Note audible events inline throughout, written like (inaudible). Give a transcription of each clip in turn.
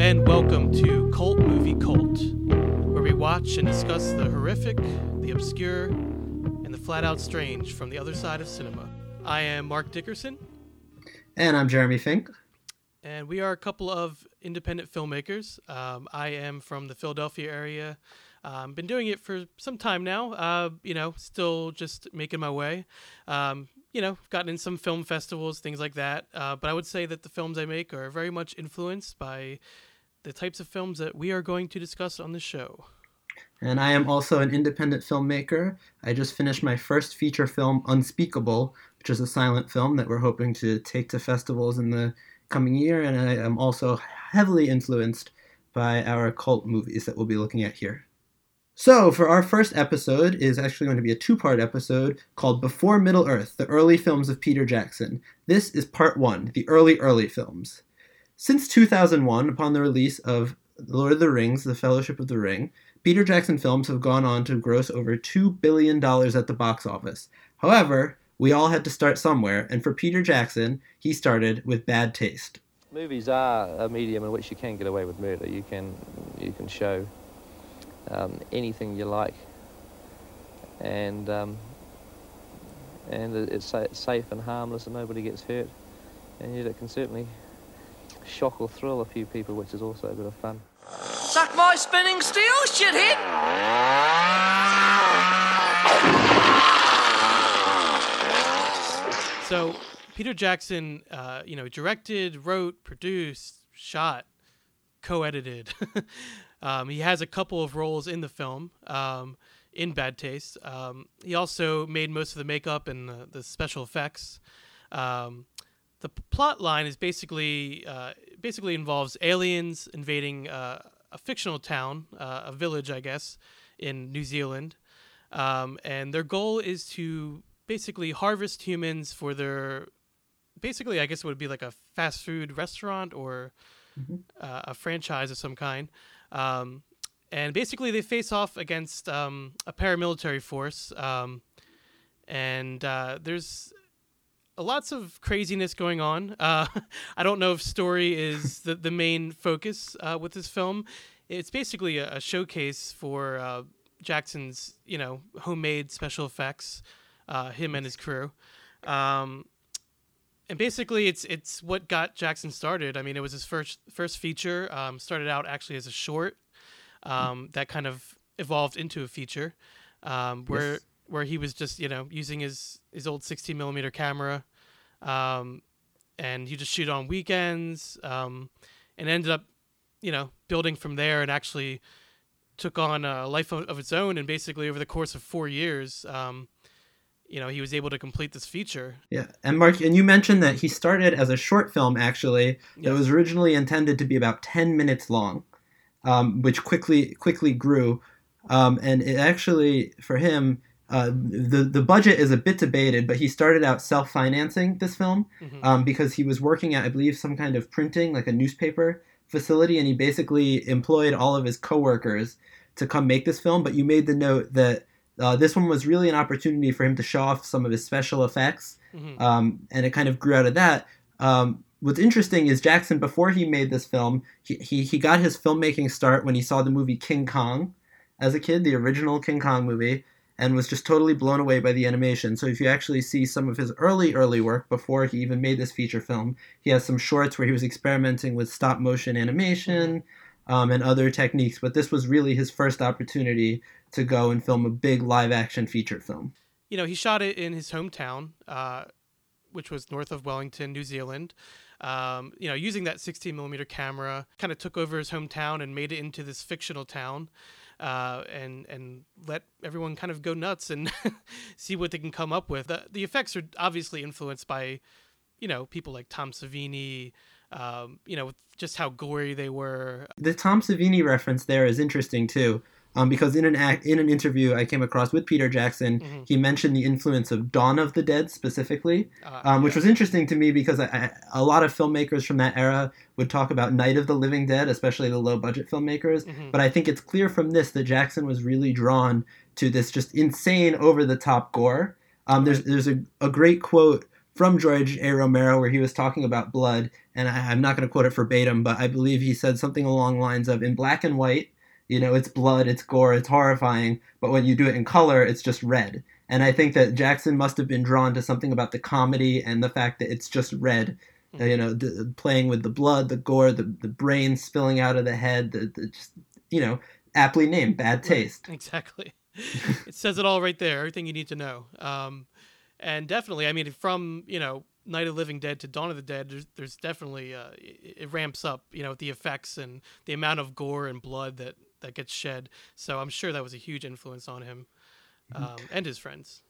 and welcome to Cult Movie Cult, where we watch and discuss the horrific, the obscure, and the flat out strange from the other side of cinema. I am Mark Dickerson, And I'm Jeremy Fink. and we are a couple of independent filmmakers. Um, I am from the Philadelphia area. Um, been doing it for some time now. Uh, you know, still just making my way. Um, you know, gotten in some film festivals, things like that. Uh, but I would say that the films I make are very much influenced by the types of films that we are going to discuss on the show. And I am also an independent filmmaker. I just finished my first feature film, Unspeakable, which is a silent film that we're hoping to take to festivals in the coming year. And I am also heavily influenced by our cult movies that we'll be looking at here. So, for our first episode is actually going to be a two-part episode called Before Middle Earth: The Early Films of Peter Jackson. This is part 1, the early early films. Since 2001, upon the release of Lord of the Rings: The Fellowship of the Ring, Peter Jackson films have gone on to gross over $2 billion at the box office. However, we all had to start somewhere, and for Peter Jackson, he started with bad taste. Movies are a medium in which you can get away with murder. You can, you can show um, anything you like, and um, and it's, safe and harmless, and nobody gets hurt. And yet, it can certainly shock or thrill a few people, which is also a bit of fun. Suck my spinning steel, shithead! So Peter Jackson, uh, you know, directed, wrote, produced, shot, co-edited. (laughs) um, he has a couple of roles in the film um, in Bad Taste. Um, he also made most of the makeup and the, the special effects. Um, the plot line is basically uh, basically involves aliens invading uh, a fictional town, uh, a village, I guess, in New Zealand, um, and their goal is to basically harvest humans for their basically I guess it would be like a fast food restaurant or uh, a franchise of some kind. Um, and basically they face off against um, a paramilitary force. Um, and uh, there's lots of craziness going on. Uh, (laughs) I don't know if story is (laughs) the, the main focus uh, with this film. It's basically a, a showcase for uh, Jackson's, you know, homemade special effects, uh, him and his crew. Um, and basically, it's it's what got Jackson started. I mean, it was his first first feature. Um, started out actually as a short um, that kind of evolved into a feature, um, where Yes. Where he was just you know using his his old 16 millimeter camera, um, and he just shoot on weekends, um, and ended up you know building from there and actually took on a life of, of its own. And basically, over the course of four years, um, you know, he was able to complete this feature. Yeah, and Mark, and you mentioned that he started as a short film actually that was originally intended to be about ten minutes long, um, which quickly quickly grew, um, and it actually for him. Uh, the the budget is a bit debated, but he started out self financing this film Mhm. um, because he was working at I believe some kind of printing like a newspaper facility, and he basically employed all of his coworkers to come make this film. But you made the note that uh, this one was really an opportunity for him to show off some of his special effects Mhm. um, and it kind of grew out of that. Um, what's interesting is Jackson, before he made this film, he, he, he got his filmmaking start when he saw the movie King Kong as a kid, the original King Kong movie, and was just totally blown away by the animation. So if you actually see some of his early, early work before he even made this feature film, he has some shorts where he was experimenting with stop motion animation um, and other techniques, but this was really his first opportunity to go and film a big live action feature film. you know, he shot it in his hometown, uh, which was north of Wellington, New Zealand. Um, you know, using that 16 millimeter camera, kind of took over his hometown and made it into this fictional town, uh, and and let everyone kind of go nuts and (laughs) see what they can come up with. The, the effects are obviously influenced by, you know, people like Tom Savini. Um, you know, just how gory they were. the Tom Savini reference there is interesting too, um, because in an act, in an interview I came across with Peter Jackson, Mhm. he mentioned the influence of Dawn of the Dead specifically, Uh, um, which yeah. was interesting to me because I, I, a lot of filmmakers from that era would talk about Night of the Living Dead, especially the low budget filmmakers. Mhm. But I think it's clear from this that Jackson was really drawn to this just insane, over the top gore. Um, there's there's a, a great quote from George A. Romero, where he was talking about blood, and I, I'm not going to quote it verbatim, but I believe he said something along the lines of, "In black and white, you know, it's blood, it's gore, it's horrifying, but when you do it in color, it's just red." And I think that Jackson must have been drawn to something about the comedy and the fact that it's just red. Mm-hmm. You know, d- playing with the blood, the gore, the, the brain spilling out of the head, the, the just, you know, aptly named bad taste. (laughs) Exactly. (laughs) it says it all right there, everything you need to know. Um, and definitely, I mean, from you know Night of the Living Dead to Dawn of the Dead, there's, there's definitely uh, it, it, ramps up, you know, the effects and the amount of gore and blood that that gets shed. So I'm sure that was a huge influence on him mm-hmm. um, and his friends.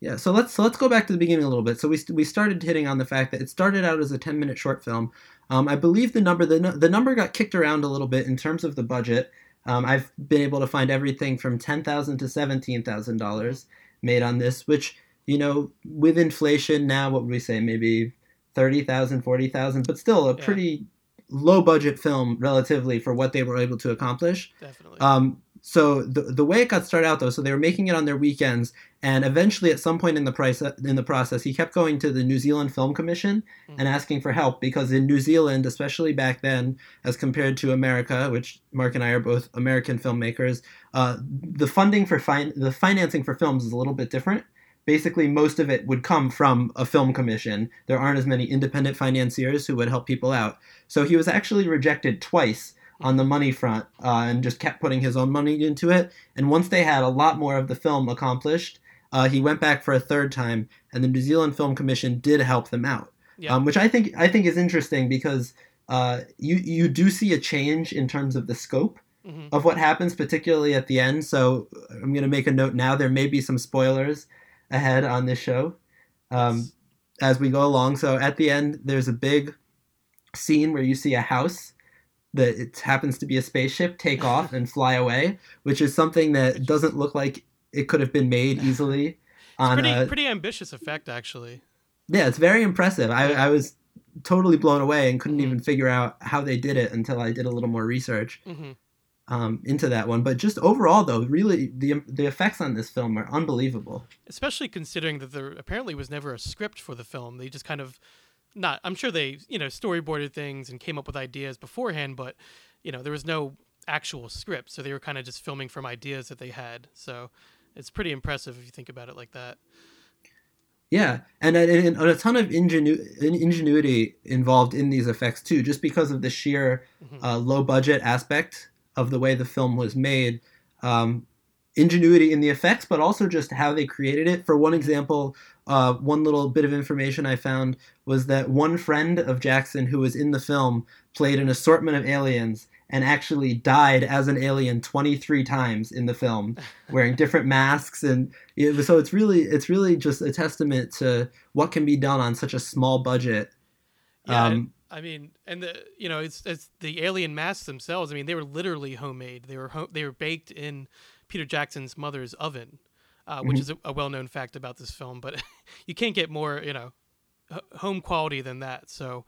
Yeah, so let's so let's go back to the beginning a little bit. So we we started hitting on the fact that it started out as a 10 minute short film. Um, I believe the number the the number got kicked around a little bit in terms of the budget. Um, I've been able to find everything from ten thousand to seventeen thousand dollars made on this, which you know, with inflation now, what would we say? Maybe 30,000, 40,000, but still a yeah. pretty low budget film relatively for what they were able to accomplish. Definitely. Um, so the the way it got started out though, so they were making it on their weekends, and eventually at some point in the price in the process, he kept going to the New Zealand Film Commission mm-hmm. and asking for help because in New Zealand, especially back then, as compared to America, which Mark and I are both American filmmakers, uh, the funding for fin- the financing for films is a little bit different basically most of it would come from a film commission. There aren't as many independent financiers who would help people out. So he was actually rejected twice on the money front uh, and just kept putting his own money into it. And once they had a lot more of the film accomplished, uh, he went back for a third time, and the New Zealand Film Commission did help them out, yeah. um, which I think I think is interesting because uh, you you do see a change in terms of the scope. Mm-hmm. Of what happens, particularly at the end. So I'm going to make a note now. There may be some spoilers ahead on this show um, yes. as we go along. So at the end, there's a big scene where you see a house that it happens to be a spaceship take (laughs) off and fly away, which is something that doesn't look like it could have been made (laughs) easily. on pretty, a, pretty ambitious effect, actually. Yeah, it's very impressive. I, I was totally blown away and couldn't mm-hmm. even figure out how they did it until I did a little more research. Mm-hmm um, into that one. But just overall, though, really the the effects on this film are unbelievable. Especially considering that there apparently was never a script for the film. They just kind of not. I'm sure they you know storyboarded things and came up with ideas beforehand, but you know there was no actual script, so they were kind of just filming from ideas that they had. So it's pretty impressive if you think about it like that. Yeah, and, and, a ton of ingenu- ingenuity involved in these effects too, just because of the sheer mm-hmm. uh, low budget aspect of the way the film was made. Um, ingenuity in the effects, but also just how they created it. For one example, uh, one little bit of information I found was that one friend of Jackson who was in the film played an assortment of aliens and actually died as an alien 23 times in the film (laughs) wearing different masks and it so it's really it's really just a testament to what can be done on such a small budget yeah, um, I mean, and the you know it's it's the alien masks themselves. I mean, they were literally homemade. They were ho- they were baked in Peter Jackson's mother's oven, uh, which mm-hmm. is a, a well known fact about this film. But (laughs) you can't get more you know h- home quality than that. So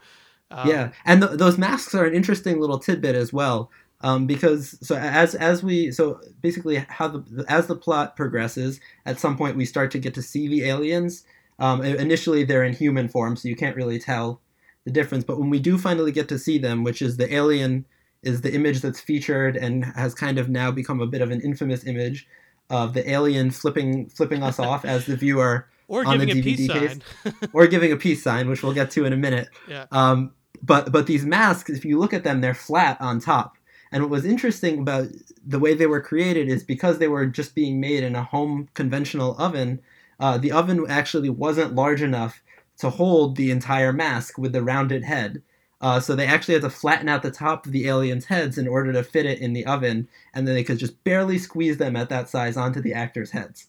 um, yeah, and th- those masks are an interesting little tidbit as well. Um, because so as as we so basically how the as the plot progresses, at some point we start to get to see the aliens. Um, initially, they're in human form, so you can't really tell the difference. But when we do finally get to see them, which is the alien is the image that's featured and has kind of now become a bit of an infamous image of the alien flipping flipping us off as the viewer (laughs) or on the DVD case, (laughs) or giving a peace sign, which we'll get to in a minute. Yeah. Um, but but these masks, if you look at them, they're flat on top. And what was interesting about the way they were created is because they were just being made in a home conventional oven, uh, the oven actually wasn't large enough to hold the entire mask with the rounded head. Uh, so they actually had to flatten out the top of the aliens' heads in order to fit it in the oven, and then they could just barely squeeze them at that size onto the actors' heads.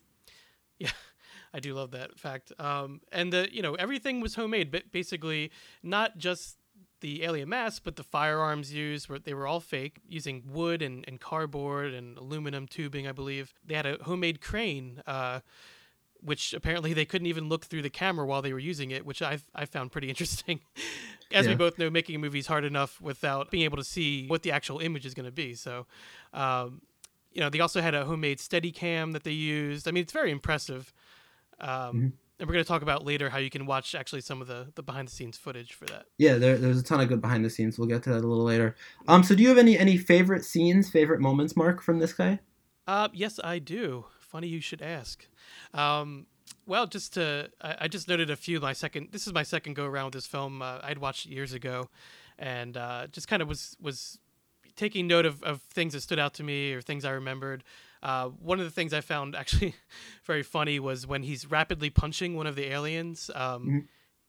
Yeah, (laughs) I do love that fact. Um, and the you know everything was homemade, but basically not just the alien mask, but the firearms used were they were all fake, using wood and, and cardboard and aluminum tubing, I believe. They had a homemade crane. Uh, which apparently they couldn't even look through the camera while they were using it, which I I found pretty (laughs) interesting. As yeah. we both know, making a movie is hard enough without being able to see what the actual image is going to be. So, um, you know, they also had a homemade Steadicam that they used. I mean, it's very impressive. Um, mm-hmm. and we're going to talk about later how you can watch actually some of the the behind the scenes footage for that. Yeah, there, there's a ton of good behind the scenes. We'll get to that a little later. Um, so do you have any any favorite scenes, favorite moments, Mark, from this guy? Uh, yes, I do. Funny you should ask. Um, well, just to, I, I, just noted a few. My second, this is my second go around with this film. Uh, I'd watched it years ago, and uh, just kind of was was taking note of, of things that stood out to me or things I remembered. Uh, one of the things I found (laughs) actually very funny was when he's rapidly punching one of the aliens. Um, mm-hmm.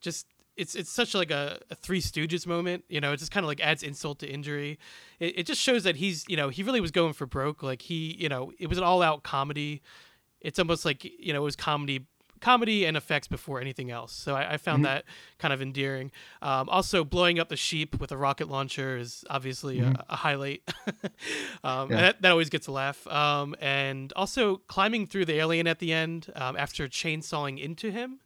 Just it's it's such like a, a, Three Stooges moment. You know, it just kind of like adds insult to injury. It, it just shows that he's you know he really was going for broke. Like he you know it was an all out comedy. It's almost like you know it was comedy comedy and effects before anything else. So I, I found mm-hmm. that kind of endearing. Um, also, blowing up the sheep with a rocket launcher is obviously mm-hmm. a, a, highlight. (laughs) um, yeah. that, that always gets a laugh. Um, and also climbing through the alien at the end um, after chainsawing into him.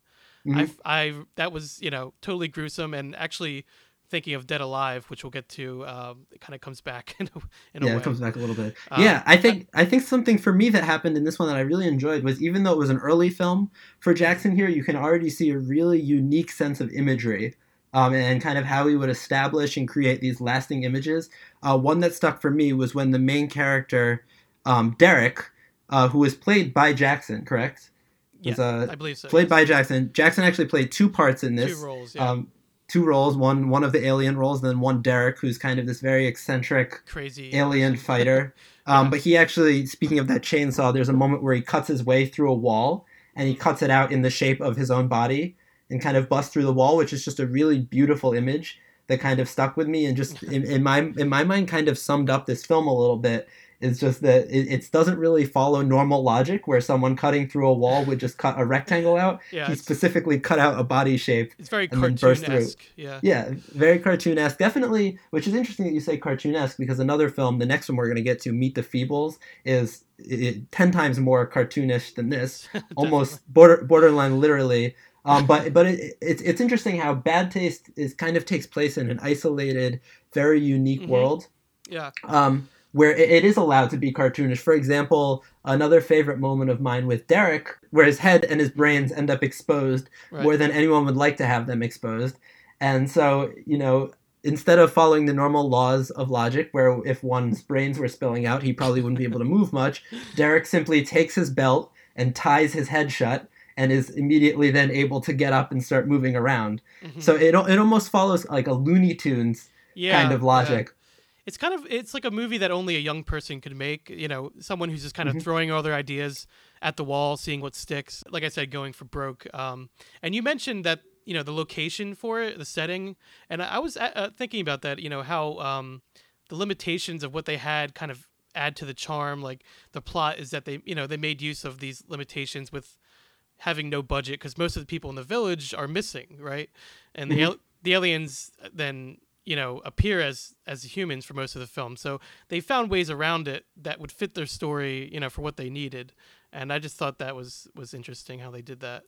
Mm-hmm. I, I that was you know totally gruesome and actually thinking of Dead Alive, which we'll get to, um, it kind of comes back (laughs) in a, in yeah, a way. it comes back a little bit. Um, yeah, I think I think something for me that happened in this one that I really enjoyed was even though it was an early film for Jackson here, you can already see a really unique sense of imagery. Um, and kind of how he would establish and create these lasting images. Uh, one that stuck for me was when the main character, um, Derek, uh, who was played by Jackson, correct? Yeah, was, uh, I believe so. Played yes. by Jackson. Jackson actually played two parts in this. Two roles, yeah. Um, two roles one one of the alien roles and then one derek who's kind of this very eccentric crazy. alien (laughs) fighter. Um, but he actually speaking of that chainsaw there's a moment where he cuts his way through a wall and he cuts it out in the shape of his own body and kind of busts through the wall which is just a really beautiful image that kind of stuck with me and just in, in my in my mind kind of summed up this film a little bit it's just that it, it, doesn't really follow normal logic where someone cutting through a wall would just cut a rectangle out. Yeah, he specifically cut out a body shape. It's very cartoonesque. Yeah. Yeah, very cartoonesque. Definitely, which is interesting that you say cartoonesque because another film, the next one we're going to get to, Meet the Feebles, is it, ten times more cartoonish than this, (laughs) almost border, borderline literally. Um, but but it, it's it's interesting how bad taste is kind of takes place in an isolated, very unique mm-hmm. world. Yeah. Um, where it is allowed to be cartoonish. For example, another favorite moment of mine with Derek, where his head and his brains end up exposed right. more than anyone would like to have them exposed. And so, you know, instead of following the normal laws of logic, where if one's brains were spilling out, he probably wouldn't be able to move much, Derek simply takes his belt and ties his head shut and is immediately then able to get up and start moving around. Mm-hmm. So it, it almost follows like a Looney Tunes yeah, kind of logic. Yeah it's kind of it's like a movie that only a young person could make. You know, someone who's just kind of mm-hmm. throwing all their ideas at the wall, seeing what sticks. Like I said, going for broke. Um, and you mentioned that you know the location for it, the setting, and I was uh, uh, thinking about that. You know how um, the limitations of what they had kind of add to the charm. Like the plot is that they you know they made use of these limitations with having no budget because most of the people in the village are missing, right? And mm-hmm. the the aliens then you know appear as as humans for most of the film. So they found ways around it that would fit their story you know for what they needed. And i just thought that was was interesting how they did that.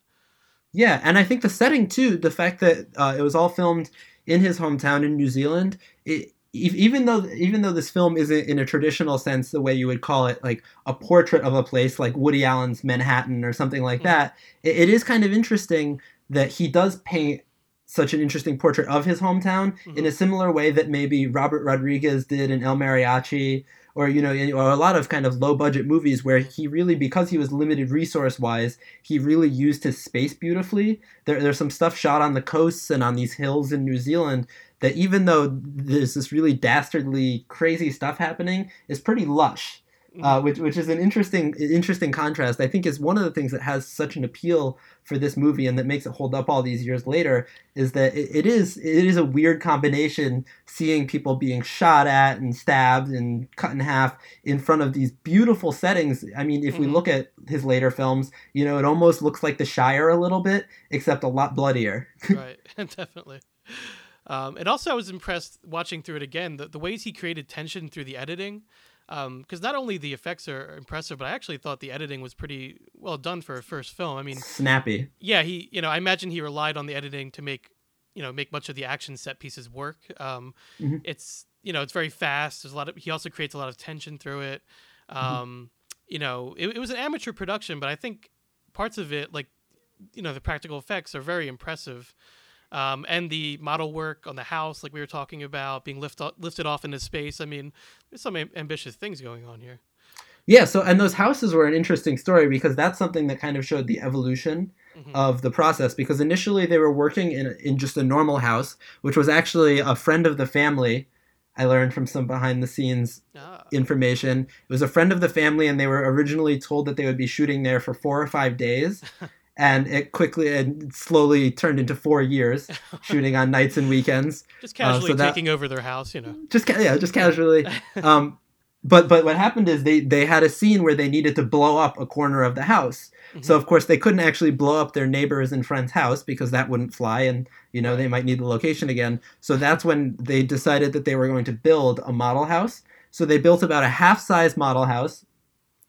Yeah and i think the setting too the fact that uh, it was all filmed in his hometown in new zealand it, even though even though this film isn't in a traditional sense the way you would call it like a portrait of a place like Woody Allen's Manhattan or something like mm-hmm. that, it, it is kind of interesting that he does paint such an interesting portrait of his hometown mm-hmm. in a similar way that maybe Robert Rodriguez did in El Mariachi or you know or a lot of kind of low budget movies where he really because he was limited resource wise he really used his space beautifully there, there's some stuff shot on the coasts and on these hills in New Zealand that even though there's this really dastardly crazy stuff happening is pretty lush uh, which which is an interesting interesting contrast. I think is one of the things that has such an appeal for this movie and that makes it hold up all these years later is that it, it is it is a weird combination seeing people being shot at and stabbed and cut in half in front of these beautiful settings. I mean, if mm-hmm. we look at his later films, you know, it almost looks like The Shire a little bit, except a lot bloodier. (laughs) right, (laughs) definitely. Um, and also, I was impressed watching through it again. The, the ways he created tension through the editing because um, not only the effects are impressive, but I actually thought the editing was pretty well done for a first film. I mean, snappy. Yeah, he, you know, I imagine he relied on the editing to make, you know, make much of the action set pieces work. Um, mm-hmm. It's, you know, it's very fast. There's a lot of. He also creates a lot of tension through it. Mm-hmm. Um, mm-hmm. You know, it, it was an amateur production, but I think parts of it, like you know the practical effects are very impressive. Um, and the model work on the house, like we were talking about, being lift, lifted off into space. I mean, there's some am- ambitious things going on here. Yeah, so and those houses were an interesting story because that's something that kind of showed the evolution Mhm. of the process because initially they were working in in just a normal house, which was actually a friend of the family. I learned from some behind the scenes Ah, information. It was a friend of the family and they were originally told that they would be shooting there for 4 or 5 days. (laughs) And it quickly and slowly turned into four years (laughs) shooting on nights and weekends. just uh, so casually that- taking over their house, you know. just ca- yeah, just casually. (laughs) Um, but but what happened is they they had a scene where they needed to blow up a corner of the house. So of course they couldn't actually blow up their neighbors and friends' house because that wouldn't fly, and you know they might need the location again. So that's when they decided that they were going to build a model house. So they built about a half-size model house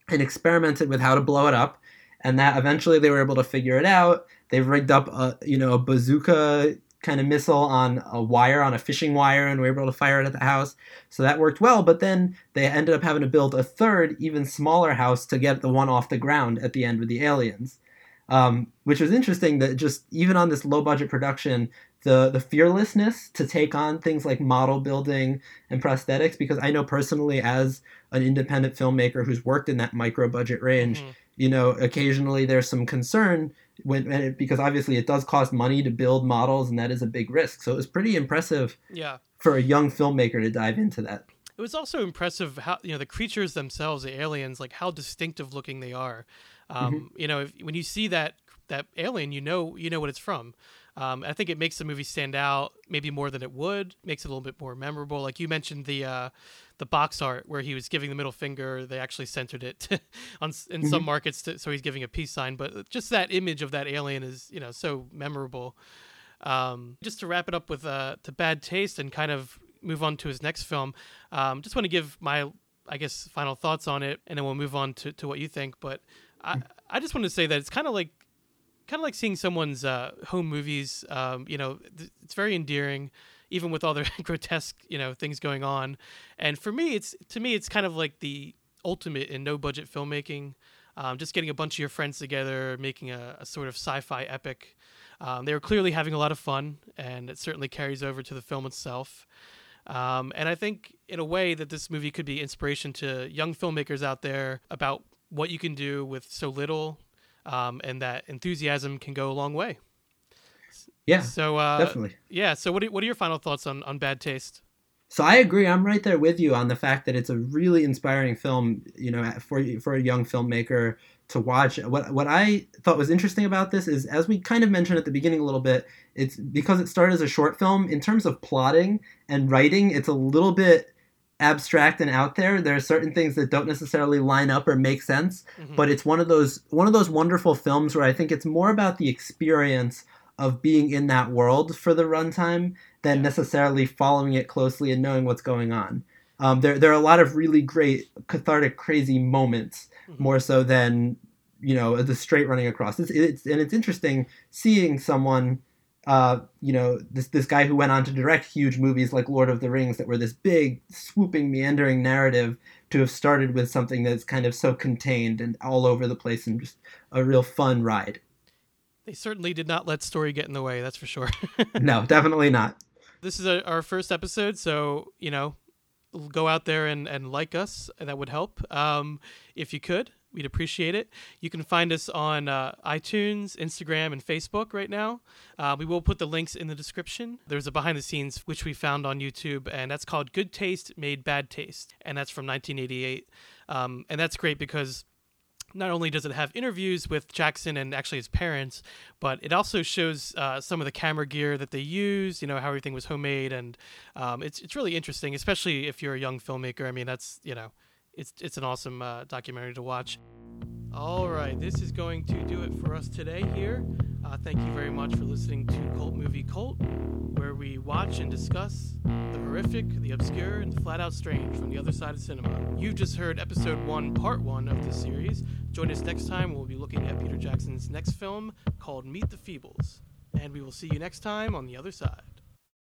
and experimented with how to blow it up, and that eventually they were able to figure it out. They rigged up a you know a bazooka kind of missile on a wire on a fishing wire and were able to fire it at the house. So that worked well, but then they ended up having to build a third, even smaller house to get the one off the ground at the end with the aliens. Um, which was interesting that just even on this low budget production, the the fearlessness to take on things like model building and prosthetics, because I know personally as an independent filmmaker who's worked in that micro budget range, Mhm. You know, occasionally there's some concern when it, because obviously it does cost money to build models, and that is a big risk. So it was pretty impressive Yeah. for a young filmmaker to dive into that. It was also impressive how you know the creatures themselves, the aliens, like how distinctive looking they are. Um, Mm-hmm. You know, if, when you see that that alien, you know you know what it's from. Um, I think it makes the movie stand out maybe more than it would. Makes it a little bit more memorable. Like you mentioned the uh, the box art where he was giving the middle finger. They actually centered it (laughs) on in Mm-hmm. some markets, to, so he's giving a peace sign. But just that image of that alien is you know so memorable. Um, just to wrap it up with uh, to bad taste and kind of move on to his next film. Um, just want to give my, I guess, final thoughts on it, and then we'll move on to, to what you think. But I, I just want to say that it's kind of like, kind of like seeing someone's uh, home movies. Um, you know, th- it's very endearing, even with all the (laughs) grotesque, you know, things going on. And for me, it's to me, it's kind of like the ultimate in no budget filmmaking. Um, just getting a bunch of your friends together, making a, a sort of sci-fi epic. Um, they were clearly having a lot of fun, and it certainly carries over to the film itself. Um, and I think, in a way, that this movie could be inspiration to young filmmakers out there about what you can do with so little, um, and that enthusiasm can go a long way. Yeah, So, uh, definitely. yeah. So, what are, what are your final thoughts on, on Bad Taste? So I agree. I'm right there with you on the fact that it's a really inspiring film. You know, for for a young filmmaker to watch. What what I thought was interesting about this is, as we kind of mentioned at the beginning a little bit, it's because it started as a short film. In terms of plotting and writing, it's a little bit abstract and out there. There are certain things that don't necessarily line up or make sense. Mhm. But it's one of those one of those wonderful films where I think it's more about the experience of being in that world for the runtime than Yeah. necessarily following it closely and knowing what's going on. Um, there, there are a lot of really great cathartic, crazy moments, Mhm. more so than you know the straight running across. It's, it's and it's interesting seeing someone, uh, you know, this this guy who went on to direct huge movies like Lord of the Rings that were this big, swooping, meandering narrative to have started with something that's kind of so contained and all over the place and just a real fun ride. They certainly did not let story get in the way. That's for sure. (laughs) No, definitely not. this is a, our first episode, so you know, go out there and, and like us. That would help. Um, if you could, we'd appreciate it. You can find us on uh, iTunes, Instagram, and Facebook right now. Uh, we will put the links in the description. There's a behind the scenes which we found on YouTube, and that's called "Good Taste Made Bad Taste," and that's from 1988. Um, and that's great because not only does it have interviews with Jackson and actually his parents, but it also shows uh, some of the camera gear that they used. You know how everything was homemade, and um, it's it's really interesting, especially if you're a young filmmaker. I mean, that's you know, it's it's an awesome uh, documentary to watch. All right, this is going to do it for us today here. Uh, thank you very much for listening to Cult Movie Cult, where we watch and discuss the horrific, the obscure, and the flat out strange from the other side of cinema. You've just heard episode one, part one of this series. Join us next time. We'll be looking at Peter Jackson's next film called Meet the Feebles. And we will see you next time on the other side.